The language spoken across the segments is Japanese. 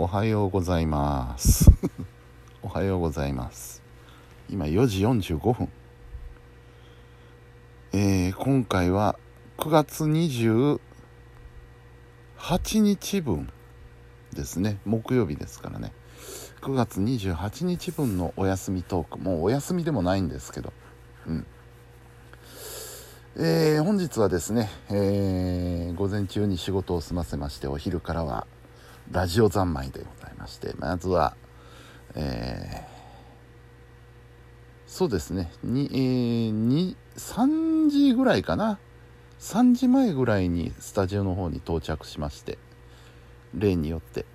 おはようございます。おはようございます。今4時45分えー、今回は9月28日分ですね。木曜日ですからね。9月28日分のお休みトーク。もうお休みでもないんですけど。うん。えー、本日はですね、えー、午前中に仕事を済ませましてお昼からはラジオ三昧でございましてまずは、えー、そうですね。に、えー、3時ぐらいかな？3時前ぐらいにスタジオの方に到着しまして例によって、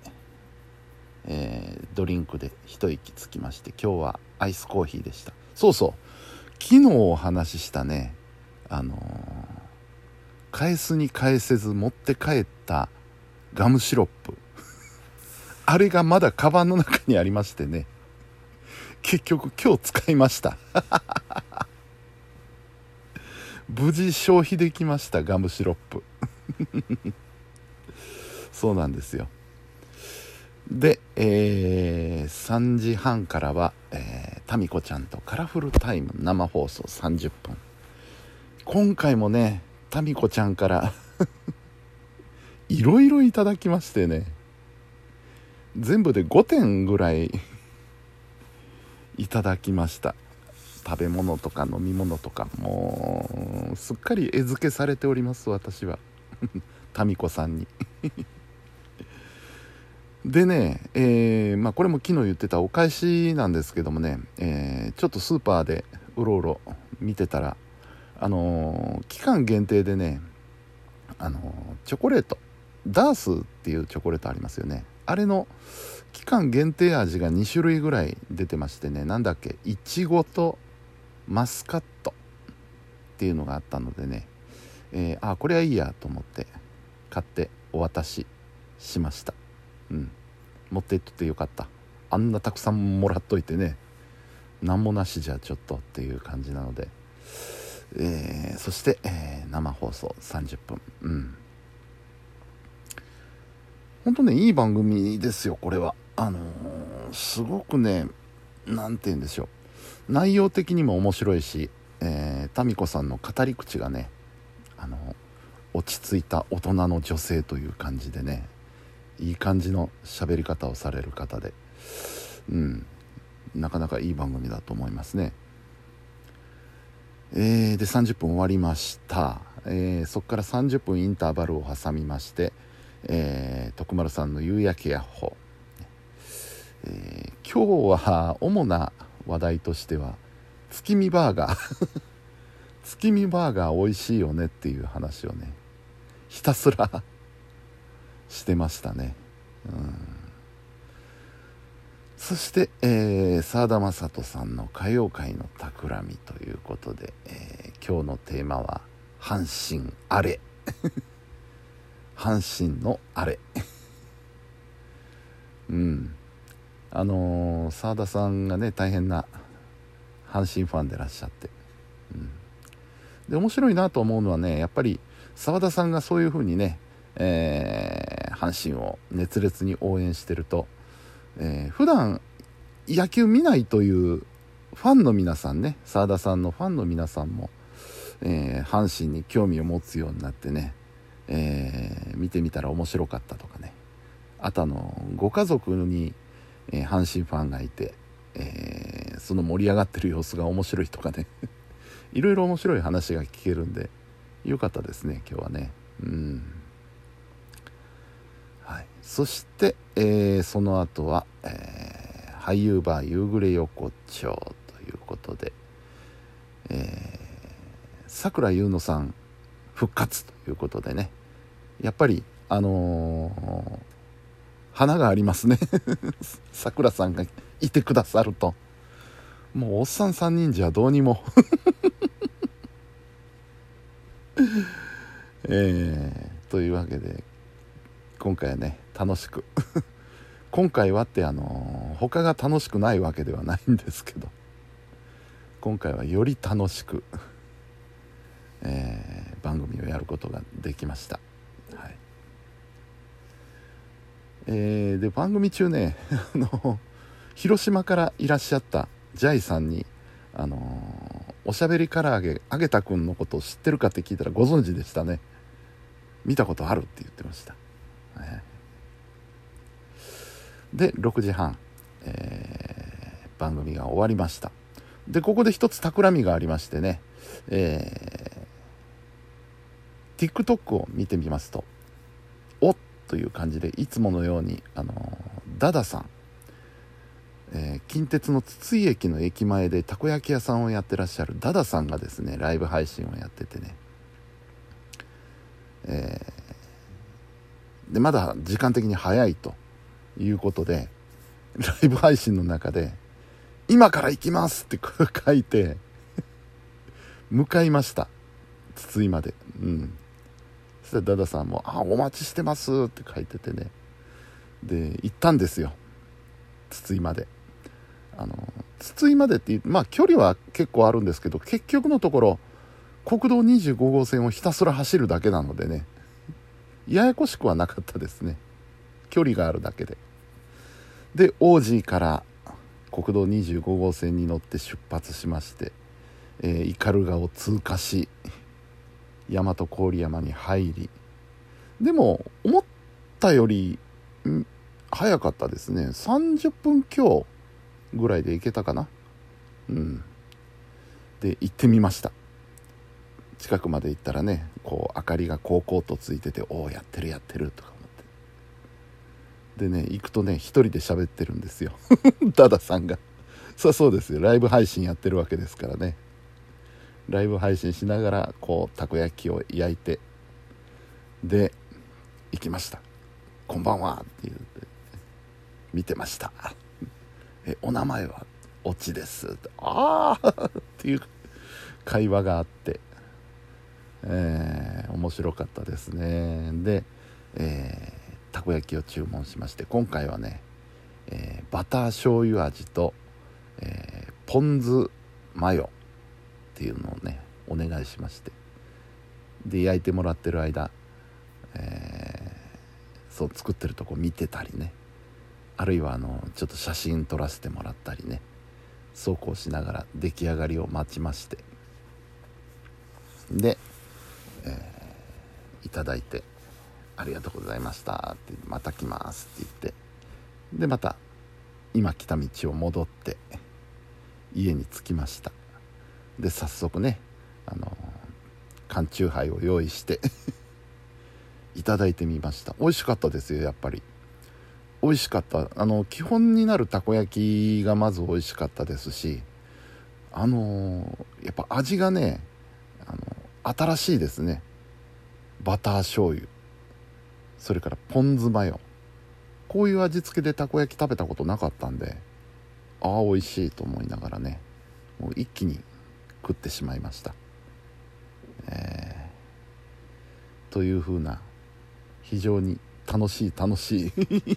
えー、ドリンクで一息つきまして今日はアイスコーヒーでした。そうそう。昨日お話ししたねあのー、返すに返せず持って帰ったガムシロップ。あれがまだカバンの中にありましてね。結局今日使いました。無事消費できましたガムシロップ。そうなんですよ。で、えー、3時半からは、えー、タミコちゃんとカラフルタイム生放送30分。今回もねタミコちゃんから いろいろいただきましてね。全部で5点ぐらいいただきました。食べ物とか飲み物とかもうすっかり餌付けされております私は。タミコさんに。でね、えー、まあ、これも昨日言ってたお返しなんですけどもね、えー、ちょっとスーパーでうろうろ見てたらあのー、期間限定でねあの、チョコレート。ダースっていうチョコレートありますよね。あれの期間限定味が2種類ぐらい出てましてね何だっけいちごとマスカットっていうのがあったのでね、えー、あこれはいいやと思って買ってお渡ししました。うん。持ってっとってよかった。あんなたくさんもらっといてね何もなしじゃちょっとっていう感じなのでえー、そして、えー、生放送30分。うん。本当ねいい番組ですよこれは。あのー、すごくね何て言うんでしょう。内容的にも面白いし、えー、民子さんの語り口がねあの落ち着いた大人の女性という感じでねいい感じの喋り方をされる方で。うん。なかなかいい番組だと思いますね。えー、で30分終わりました、えー、そこから30分インターバルを挟みまして、えー、徳丸さんの夕焼けやっほ、えー、今日は主な話題としては月見バーガー。月見バーガー美味しいよねっていう話をねひたすらしてましたね。うん。そして、えー、沢田雅人さんの歌謡界の企みということで、えー、今日のテーマは「阪神あれ」阪神のあれ。うん。あの澤、ー、田さんがね大変な阪神ファンでらっしゃって、うん、で面白いなと思うのはねやっぱり澤田さんがそういうふうにね、えー、阪神を熱烈に応援してるとえー、普段野球見ないというファンの皆さんね澤田さんのファンの皆さんも、えー、阪神に興味を持つようになってね、え、見てみたら面白かったとかね。あとあのご家族に、えー、阪神ファンがいて、えその盛り上がってる様子が面白いとかね。いろいろ面白い話が聞けるんでよかったですね今日はね。うん。はい。そして、えー、その後は、えー、俳優バー夕暮れ横丁ということでさくらゆうのさん復活ということでね。やっぱりあのー、花がありますね。さくらさんがいてくださると。もうおっさん3人じゃどうにも。えー、というわけで今回はね楽しく。今回はってあの他が楽しくないわけではないんですけど。今回はより楽しく、えー、番組をやることができました、はい。えー、で番組中ね あの広島からいらっしゃったジャイさんにあのー、おしゃべり唐揚げあげたくんのことを知ってるかって聞いたらご存知でしたね。見たことあるって言ってました、ね、で6時半、えー、番組が終わりました。でここで一つ企みがありましてね、えー、TikTok を見てみますとおっという感じでいつものようにあのダダさん、えー、近鉄の筒井駅の駅前でたこ焼き屋さんをやってらっしゃるダダさんがですねライブ配信をやっててね。えー、でまだ時間的に早いということでライブ配信の中で「今から行きます」って書いて向かいました。筒井まで。うん。そしたらダダさんも「あお待ちしてます」って書いててね。で行ったんですよ。筒井まで。あの筒井までってまあ距離は結構あるんですけど結局のところ国道25号線をひたすら走るだけなのでねややこしくはなかったですね。距離があるだけで。で王子から国道25号線に乗って出発しまして、えー、斑鳩を通過し大和郡山に入りでも思ったより早かったですね。30分強ぐらいで行けたかな。うん。で行ってみました。近くまで行ったらねこう明かりがこうこうとついてておおやってるやってるとか思って。でね行くとね一人で喋ってるんですよ。ダダさんが。そうそうですよ。ライブ配信やってるわけですからね。ライブ配信しながらこうたこ焼きを焼いてで行きました「こんばんは」って言って見てました。えお名前はオチです。ああっていう会話があってえー、面白かったですね。で、えー、たこ焼きを注文しまして今回はね、えー、バター醤油味と、えポン酢マヨ。っていうのをねお願いしまして。で焼いてもらってる間、えーそう作ってるとこ見てたりね。あるいはあのちょっと写真撮らせてもらったりね。そうこうしながら出来上がりを待ちまして。でえー、いただいて「ありがとうございました」って「また来ます」って言って。でまた今来た道を戻って家に着きました。で早速ねあの缶チューハイを用意して いただいてみました。美味しかったですよやっぱり。美味しかった。あの基本になるたこ焼きがまず美味しかったですしあのやっぱ味がねあの新しいですね。バター醤油。それからポン酢マヨ。こういう味付けでたこ焼き食べたことなかったんでああ美味しいと思いながらねもう一気に食ってしまいました。えー、というふうな非常に楽しい楽しい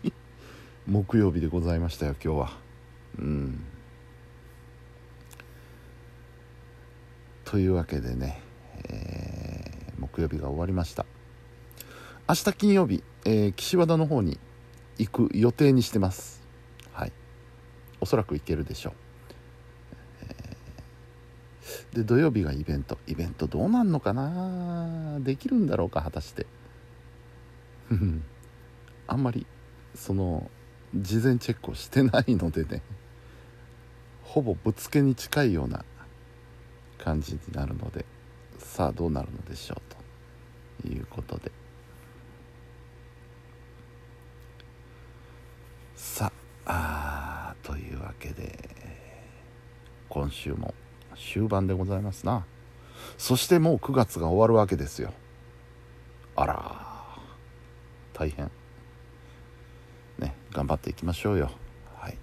木曜日でございましたよ今日は。うん。というわけでねえー、木曜日が終わりました。明日金曜日、えー、岸和田の方に行く予定にしてます。はい。おそらく行けるでしょう、で土曜日がイベント。イベントどうなんのかな？できるんだろうか？果たして。あんまりその事前チェックをしてないのでね。ほぼぶつけに近いような感じになるのでさあどうなるのでしょうと。いうことで。さあというわけで今週も終盤でございますな。そしてもう9月が終わるわけですよ。あら大変。ね頑張っていきましょうよ。はい。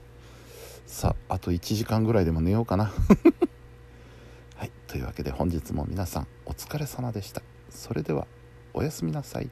さああと1時間ぐらいでも寝ようかな。はい。というわけで本日も皆さんお疲れ様でした。それではおやすみなさい。